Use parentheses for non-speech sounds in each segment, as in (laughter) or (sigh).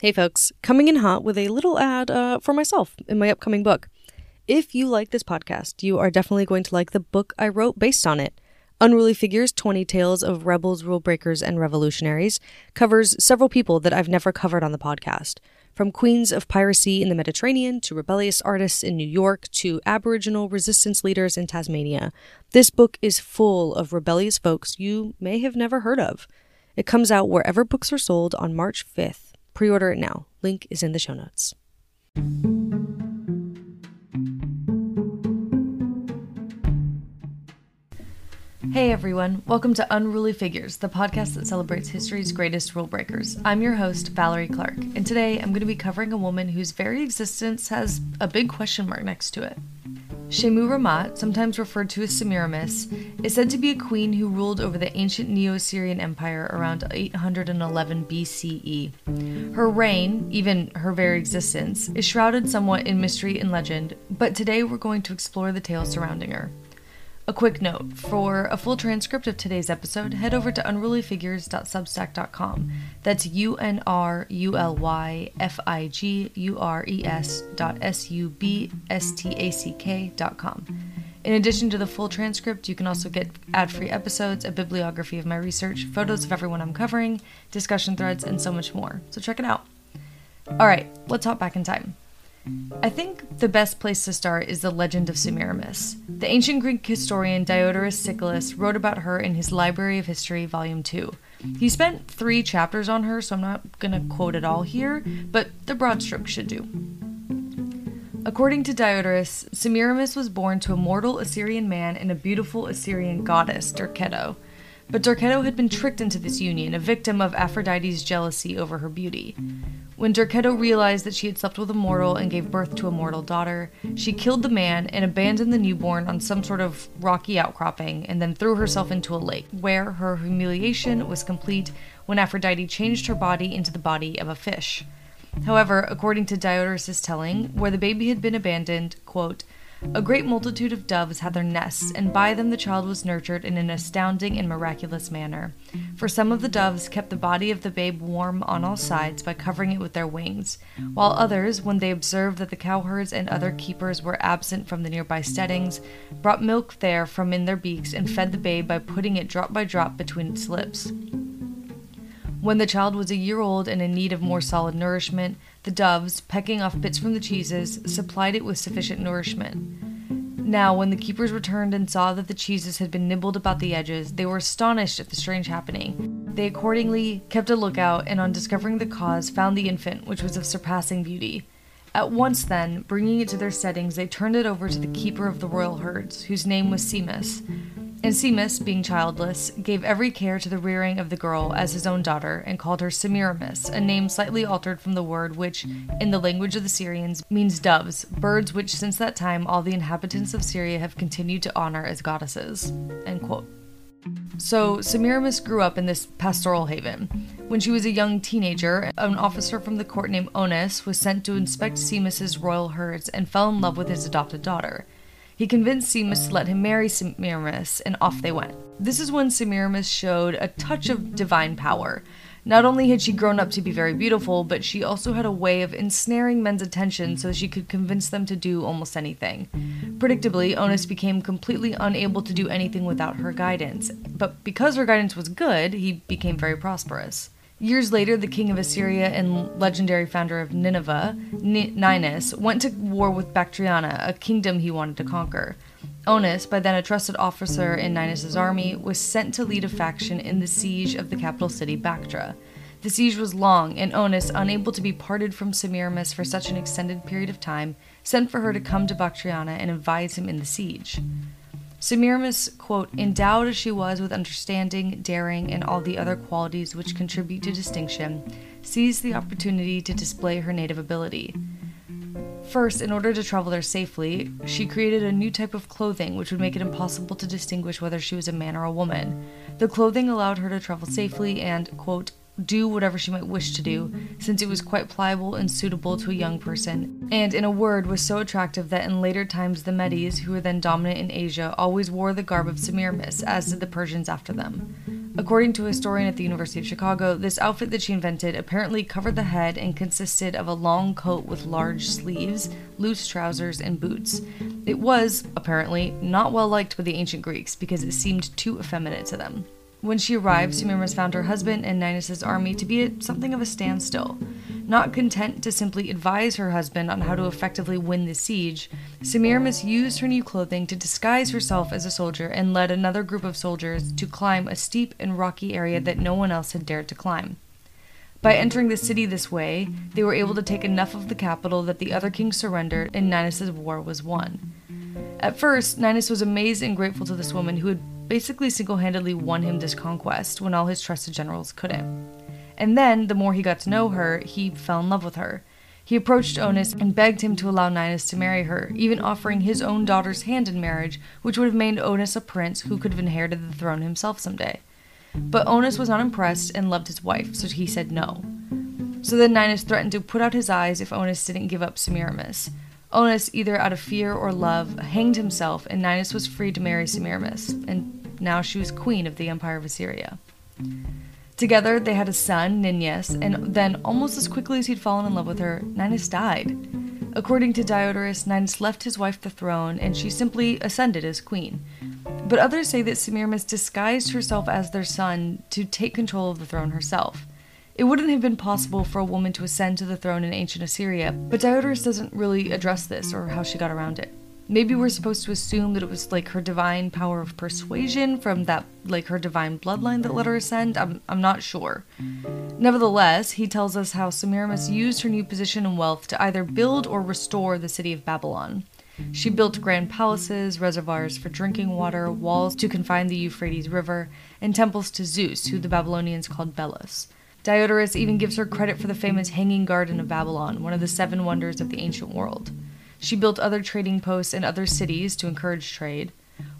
Hey, folks, coming in hot with a little ad uh, for myself in my upcoming book. If you like this podcast, you are definitely going to like the book I wrote based on it. Unruly Figures 20 Tales of Rebels, Rule Breakers, and Revolutionaries covers several people that I've never covered on the podcast. From queens of piracy in the Mediterranean to rebellious artists in New York to Aboriginal resistance leaders in Tasmania, this book is full of rebellious folks you may have never heard of. It comes out wherever books are sold on March 5th. Pre order it now. Link is in the show notes. Hey everyone, welcome to Unruly Figures, the podcast that celebrates history's greatest rule breakers. I'm your host, Valerie Clark, and today I'm going to be covering a woman whose very existence has a big question mark next to it. Shammurammat, sometimes referred to as Semiramis, is said to be a queen who ruled over the ancient Neo Assyrian Empire around 811 BCE. Her reign, even her very existence, is shrouded somewhat in mystery and legend, but today we're going to explore the tales surrounding her. A quick note for a full transcript of today's episode, head over to unrulyfigures.substack.com. That's U N R U L Y F I G U R E S dot S U B S T A C K dot com. In addition to the full transcript, you can also get ad free episodes, a bibliography of my research, photos of everyone I'm covering, discussion threads, and so much more. So check it out. Alright, let's hop back in time. I think the best place to start is the legend of Semiramis. The ancient Greek historian Diodorus Siculus wrote about her in his Library of History, Volume 2. He spent three chapters on her, so I'm not going to quote it all here, but the broad strokes should do. According to Diodorus, Semiramis was born to a mortal Assyrian man and a beautiful Assyrian goddess, Derketo. But Derketo had been tricked into this union, a victim of Aphrodite's jealousy over her beauty. When Derketo realized that she had slept with a mortal and gave birth to a mortal daughter, she killed the man and abandoned the newborn on some sort of rocky outcropping and then threw herself into a lake, where her humiliation was complete when Aphrodite changed her body into the body of a fish. However, according to Diodorus' telling, where the baby had been abandoned, quote, a great multitude of doves had their nests, and by them the child was nurtured in an astounding and miraculous manner. For some of the doves kept the body of the babe warm on all sides by covering it with their wings, while others, when they observed that the cowherds and other keepers were absent from the nearby steadings, brought milk there from in their beaks and fed the babe by putting it drop by drop between its lips. When the child was a year old and in need of more solid nourishment, the doves, pecking off bits from the cheeses, supplied it with sufficient nourishment. Now, when the keepers returned and saw that the cheeses had been nibbled about the edges, they were astonished at the strange happening. They accordingly kept a lookout and, on discovering the cause, found the infant, which was of surpassing beauty. At once, then, bringing it to their settings, they turned it over to the keeper of the royal herds, whose name was Simmas. And Simmas, being childless, gave every care to the rearing of the girl as his own daughter, and called her Semiramis, a name slightly altered from the word which, in the language of the Syrians, means doves, birds which since that time all the inhabitants of Syria have continued to honor as goddesses. So, Semiramis grew up in this pastoral haven. When she was a young teenager, an officer from the court named Onnes was sent to inspect Simmas's royal herds and fell in love with his adopted daughter. He convinced Simmas to let him marry Semiramis, and off they went. This is when Semiramis showed a touch of divine power. Not only had she grown up to be very beautiful, but she also had a way of ensnaring men's attention so she could convince them to do almost anything. Predictably, Onnes became completely unable to do anything without her guidance, but because her guidance was good, he became very prosperous. Years later, the king of Assyria and legendary founder of Nineveh, Ninus, went to war with Bactriana, a kingdom he wanted to conquer. Onnes, by then a trusted officer in Ninus's army, was sent to lead a faction in the siege of the capital city, Bactra. The siege was long, and Onnes, unable to be parted from Semiramis for such an extended period of time, sent for her to come to Bactriana and advise him in the siege. Semiramis, quote, endowed as she was with understanding, daring, and all the other qualities which contribute to distinction, seized the opportunity to display her native ability. First, in order to travel there safely, she created a new type of clothing which would make it impossible to distinguish whether she was a man or a woman. The clothing allowed her to travel safely and, quote, do whatever she might wish to do, since it was quite pliable and suitable to a young person, and in a word was so attractive that in later times the Medes, who were then dominant in Asia, always wore the garb of Semiramis, as did the Persians after them. According to a historian at the University of Chicago, this outfit that she invented apparently covered the head and consisted of a long coat with large sleeves, loose trousers, and boots. It was, apparently, not well liked by the ancient Greeks because it seemed too effeminate to them. When she arrived, Semiramis found her husband and Ninus's army to be at something of a standstill. Not content to simply advise her husband on how to effectively win the siege, Semiramis used her new clothing to disguise herself as a soldier and led another group of soldiers to climb a steep and rocky area that no one else had dared to climb. By entering the city this way, they were able to take enough of the capital that the other kings surrendered and Ninus's war was won. At first, Ninus was amazed and grateful to this woman who had basically single handedly won him this conquest when all his trusted generals couldn't. And then, the more he got to know her, he fell in love with her. He approached Onnes and begged him to allow Ninus to marry her, even offering his own daughter's hand in marriage, which would have made Onnes a prince who could have inherited the throne himself someday. But Onnes was not impressed and loved his wife, so he said no. So then Ninus threatened to put out his eyes if Onnes didn't give up Semiramis. Onnes, either out of fear or love, hanged himself, and Ninus was free to marry Semiramis, and now she was queen of the Empire of Assyria. Together, they had a son, Ninus, and then, almost as quickly as he'd fallen in love with her, Ninus died. According to Diodorus, Ninus left his wife the throne, and she simply ascended as queen. But others say that Semiramis disguised herself as their son to take control of the throne herself. It wouldn't have been possible for a woman to ascend to the throne in ancient Assyria, but Diodorus doesn't really address this or how she got around it. Maybe we're supposed to assume that it was like her divine power of persuasion from that, like her divine bloodline that let her ascend. I'm, I'm not sure. Nevertheless, he tells us how Semiramis used her new position and wealth to either build or restore the city of Babylon. She built grand palaces, reservoirs for drinking water, walls to confine the Euphrates River, and temples to Zeus, who the Babylonians called Belus. Diodorus even gives her credit for the famous Hanging Garden of Babylon, one of the seven wonders of the ancient world. She built other trading posts in other cities to encourage trade.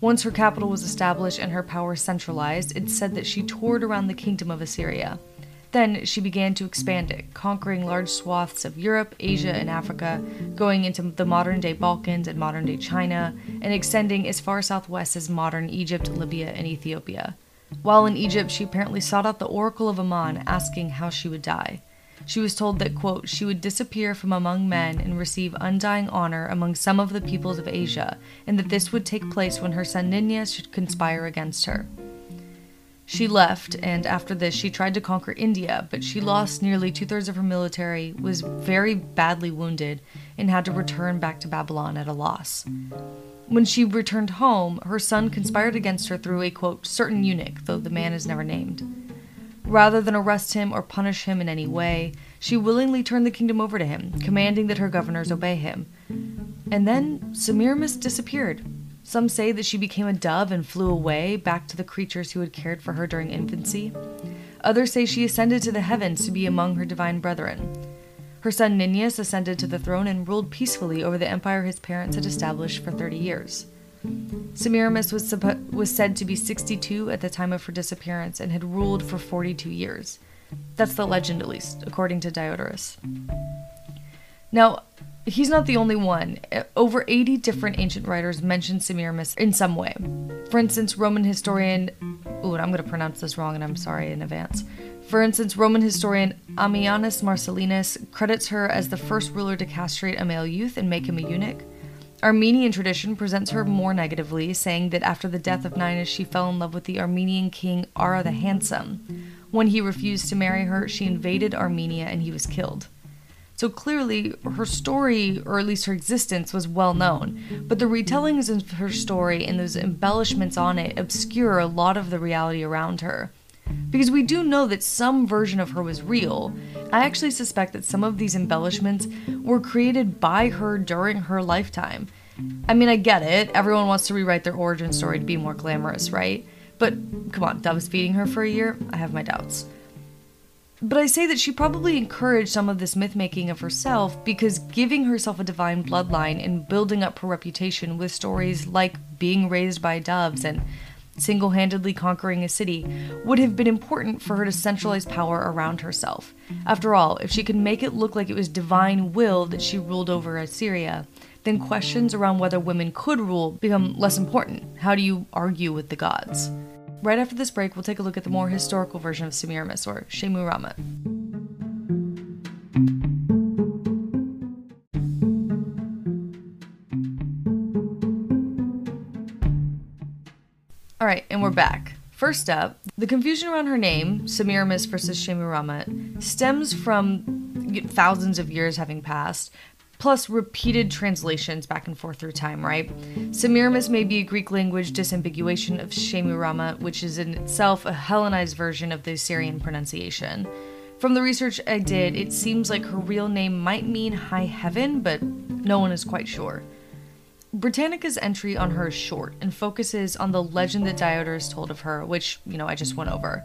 Once her capital was established and her power centralized, it's said that she toured around the kingdom of Assyria. Then she began to expand it, conquering large swaths of Europe, Asia, and Africa, going into the modern day Balkans and modern day China, and extending as far southwest as modern Egypt, Libya, and Ethiopia. While in Egypt, she apparently sought out the oracle of Amun, asking how she would die. She was told that, quote, she would disappear from among men and receive undying honor among some of the peoples of Asia, and that this would take place when her son Ninus should conspire against her. She left, and after this, she tried to conquer India, but she lost nearly two thirds of her military, was very badly wounded, and had to return back to Babylon at a loss. When she returned home, her son conspired against her through a quote, certain eunuch, though the man is never named. Rather than arrest him or punish him in any way, she willingly turned the kingdom over to him, commanding that her governors obey him. And then Semiramis disappeared. Some say that she became a dove and flew away back to the creatures who had cared for her during infancy. Others say she ascended to the heavens to be among her divine brethren. Her son Ninus ascended to the throne and ruled peacefully over the empire his parents had established for 30 years. Semiramis was, was said to be 62 at the time of her disappearance and had ruled for 42 years. That's the legend, at least, according to Diodorus. Now, he's not the only one. Over 80 different ancient writers mention Semiramis in some way. For instance, Roman historian. Ooh, I'm going to pronounce this wrong and I'm sorry in advance. For instance, Roman historian Ammianus Marcellinus credits her as the first ruler to castrate a male youth and make him a eunuch. Armenian tradition presents her more negatively, saying that after the death of Ninus, she fell in love with the Armenian king Ara the Handsome. When he refused to marry her, she invaded Armenia and he was killed. So clearly, her story, or at least her existence, was well known, but the retellings of her story and those embellishments on it obscure a lot of the reality around her. Because we do know that some version of her was real, I actually suspect that some of these embellishments were created by her during her lifetime. I mean, I get it. Everyone wants to rewrite their origin story to be more glamorous, right? But come on, doves feeding her for a year? I have my doubts. But I say that she probably encouraged some of this myth making of herself because giving herself a divine bloodline and building up her reputation with stories like being raised by doves and single handedly conquering a city, would have been important for her to centralize power around herself. After all, if she could make it look like it was divine will that she ruled over Assyria, then questions around whether women could rule become less important. How do you argue with the gods? Right after this break, we'll take a look at the more historical version of Semiramis, or Shemu All right, and we're hmm. back. First up, the confusion around her name, Semiramis versus Shemu stems from thousands of years having passed, plus repeated translations back and forth through time, right? Semiramis may be a Greek language disambiguation of Shemu which is in itself a Hellenized version of the Assyrian pronunciation. From the research I did, it seems like her real name might mean high heaven, but no one is quite sure. Britannica's entry on her is short and focuses on the legend that Diodorus told of her, which, you know, I just went over.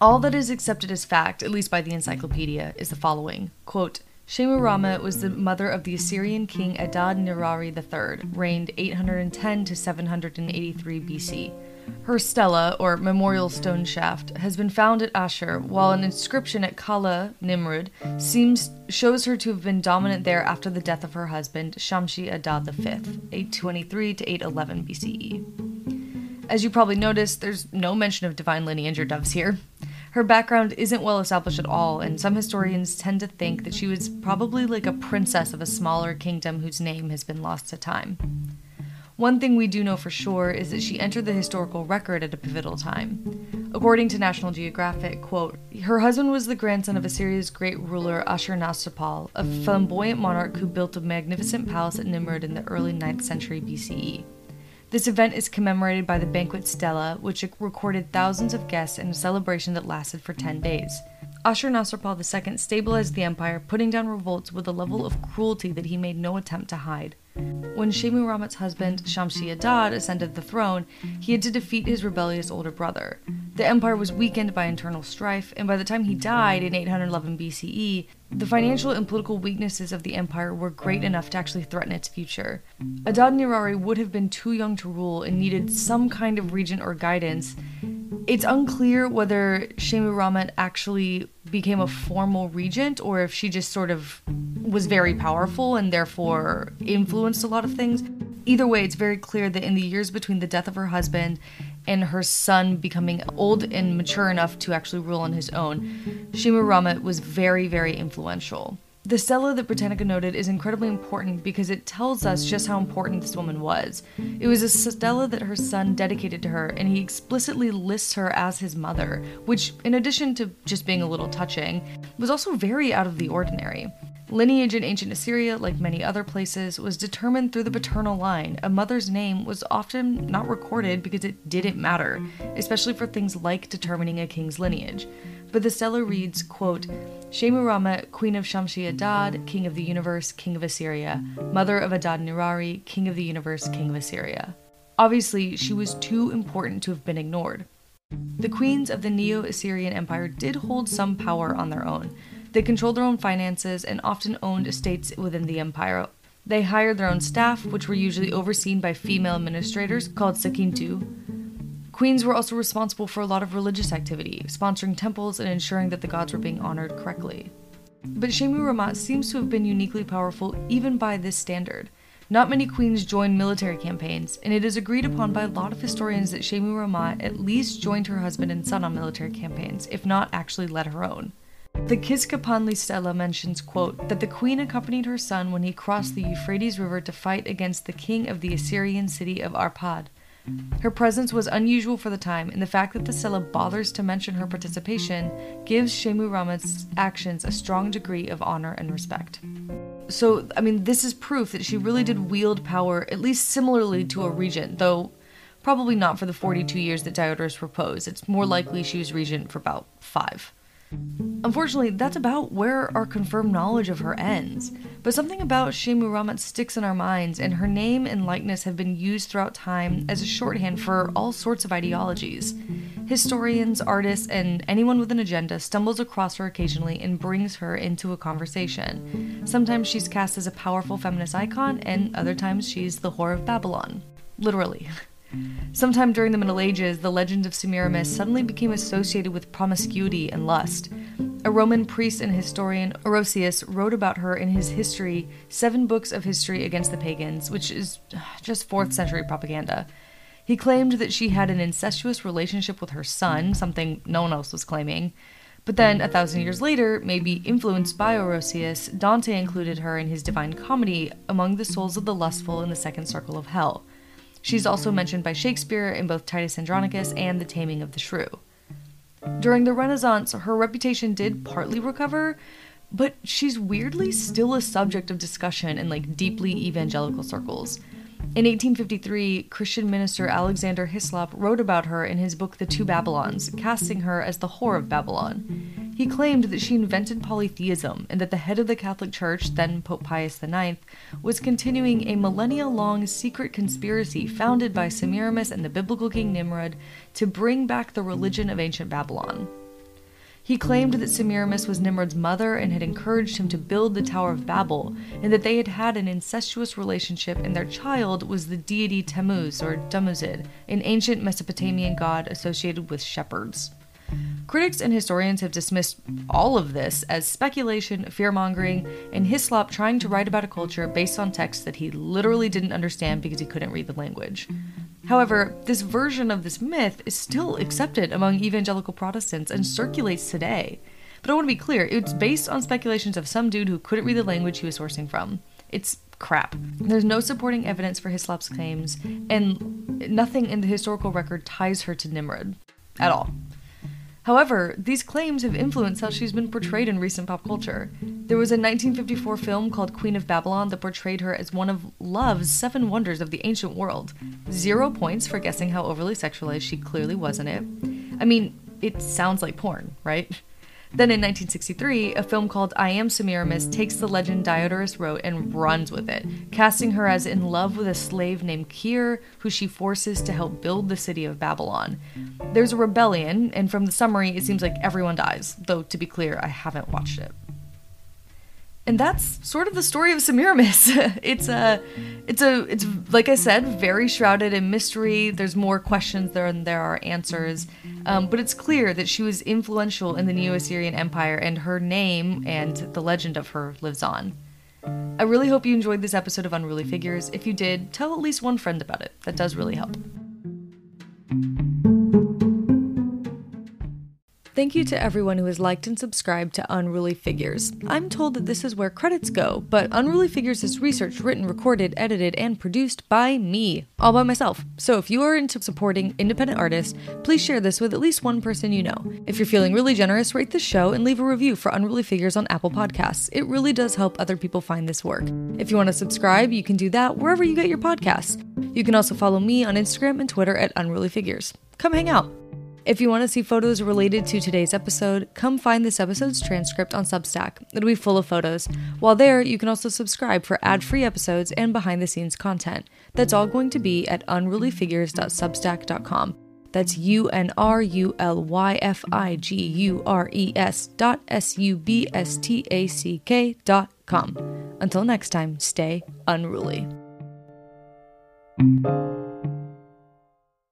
All that is accepted as fact, at least by the encyclopedia, is the following quote, Shammurammat was the mother of the Assyrian king Adad Nirari III, reigned 810 to 783 BC. Her stela, or memorial stone shaft, has been found at Ashur, while an inscription at Calah, Nimrud, seems shows her to have been dominant there after the death of her husband, Shamshi Adad V, 823 to 811 BCE. As you probably noticed, there's no mention of divine lineage or doves here. Her background isn't well established at all, and some historians tend to think that she was probably like a princess of a smaller kingdom whose name has been lost to time. One thing we do know for sure is that she entered the historical record at a pivotal time. According to National Geographic, quote, her husband was the grandson of Assyria's great ruler Ashurnasirpal, a flamboyant monarch who built a magnificent palace at Nimrud in the early 9th century BCE. This event is commemorated by the banquet stela, which recorded thousands of guests in a celebration that lasted for 10 days. Ashurnasirpal II stabilized the empire, putting down revolts with a level of cruelty that he made no attempt to hide. When Shammurammat's husband, Shamshi Adad, ascended the throne, he had to defeat his rebellious older brother. The empire was weakened by internal strife, and by the time he died in 811 BCE, the financial and political weaknesses of the empire were great enough to actually threaten its future. Adad Nirari would have been too young to rule and needed some kind of regent or guidance. It's unclear whether Shammurammat actually became a formal regent or if she just sort of was very powerful and therefore influenced a lot of things. Either way, it's very clear that in the years between the death of her husband and her son becoming old and mature enough to actually rule on his own, Shammurammat was very, very influential. The stela that Britannica noted is incredibly important because it tells us just how important this woman was. It was a stela that her son dedicated to her, and he explicitly lists her as his mother, which, in addition to just being a little touching, was also very out of the ordinary. Lineage in ancient Assyria, like many other places, was determined through the paternal line. A mother's name was often not recorded because it didn't matter, especially for things like determining a king's lineage. But the stela reads, quote, Shammurammat, queen of Shamshi Adad, king of the universe, king of Assyria, mother of Adad Nirari, king of the universe, king of Assyria. Obviously, she was too important to have been ignored. The queens of the Neo Assyrian Empire did hold some power on their own. They controlled their own finances and often owned estates within the empire. They hired their own staff, which were usually overseen by female administrators called Sakintu. Queens were also responsible for a lot of religious activity, sponsoring temples and ensuring that the gods were being honored correctly. But Shammurammat seems to have been uniquely powerful even by this standard. Not many queens joined military campaigns, and it is agreed upon by a lot of historians that Shammurammat at least joined her husband and son on military campaigns, if not actually led her own. The Kizkapanli stela mentions, quote, that the queen accompanied her son when he crossed the Euphrates River to fight against the king of the Assyrian city of Arpad. Her presence was unusual for the time, and the fact that the stela bothers to mention her participation gives Shammurammat's actions a strong degree of honor and respect. So, I mean, this is proof that she really did wield power at least similarly to a regent, though probably not for the 42 years that Diodorus proposed. It's more likely she was regent for about five. Unfortunately, that's about where our confirmed knowledge of her ends. But something about Shammurammat sticks in our minds, and her name and likeness have been used throughout time as a shorthand for all sorts of ideologies. Historians, artists, and anyone with an agenda stumbles across her occasionally and brings her into a conversation. Sometimes she's cast as a powerful feminist icon, and other times she's the whore of Babylon. Literally. (laughs) Sometime during the Middle Ages, the legend of Semiramis suddenly became associated with promiscuity and lust. A Roman priest and historian, Orosius, wrote about her in his history, Seven Books of History Against the Pagans, which is just 4th century propaganda. He claimed that she had an incestuous relationship with her son, something no one else was claiming. But then, a thousand years later, maybe influenced by Orosius, Dante included her in his Divine Comedy among the souls of the lustful in the second circle of hell. She's also mm-hmm. mentioned by Shakespeare in both Titus Andronicus and The Taming of the Shrew. During the Renaissance, her reputation did partly recover, but she's weirdly still a subject of discussion in like deeply evangelical circles. In 1853, Christian minister Alexander Hislop wrote about her in his book The Two Babylons, casting her as the whore of Babylon. He claimed that she invented polytheism and that the head of the Catholic Church, then Pope Pius IX, was continuing a millennia long secret conspiracy founded by Semiramis and the biblical king Nimrod to bring back the religion of ancient Babylon. He claimed that Semiramis was Nimrod's mother and had encouraged him to build the Tower of Babel, and that they had had an incestuous relationship, and their child was the deity Tammuz or Dumuzid, an ancient Mesopotamian god associated with shepherds. Critics and historians have dismissed all of this as speculation, fear mongering, and Hislop trying to write about a culture based on texts that he literally didn't understand because he couldn't read the language. However, this version of this myth is still accepted among evangelical Protestants and circulates today. But I want to be clear, it's based on speculations of some dude who couldn't read the language he was sourcing from. It's crap. There's no supporting evidence for Hislop's claims, and nothing in the historical record ties her to Nimrod. At all. However, these claims have influenced how she's been portrayed in recent pop culture. There was a 1954 film called Queen of Babylon that portrayed her as one of love's seven wonders of the ancient world. Zero points for guessing how overly sexualized she clearly was in it. I mean, it sounds like porn, right? Then in 1963, a film called I Am Semiramis takes the legend Diodorus wrote and runs with it, casting her as in love with a slave named Kir, who she forces to help build the city of Babylon. There's a rebellion, and from the summary, it seems like everyone dies, though to be clear, I haven't watched it and that's sort of the story of Semiramis. (laughs) it's a, it's a, it's like I said, very shrouded in mystery. There's more questions than there are answers, um, but it's clear that she was influential in the Neo-Assyrian Empire, and her name and the legend of her lives on. I really hope you enjoyed this episode of Unruly Figures. If you did, tell at least one friend about it. That does really help. Thank you to everyone who has liked and subscribed to Unruly Figures. I'm told that this is where credits go, but Unruly Figures is researched, written, recorded, edited, and produced by me, all by myself. So if you are into supporting independent artists, please share this with at least one person you know. If you're feeling really generous, rate the show and leave a review for Unruly Figures on Apple Podcasts. It really does help other people find this work. If you want to subscribe, you can do that wherever you get your podcasts. You can also follow me on Instagram and Twitter at Unruly Figures. Come hang out. If you want to see photos related to today's episode, come find this episode's transcript on Substack. It'll be full of photos. While there, you can also subscribe for ad free episodes and behind the scenes content. That's all going to be at unrulyfigures.substack.com. That's U N R U L Y F I G U R E S dot S U B S T A C K dot com. Until next time, stay unruly.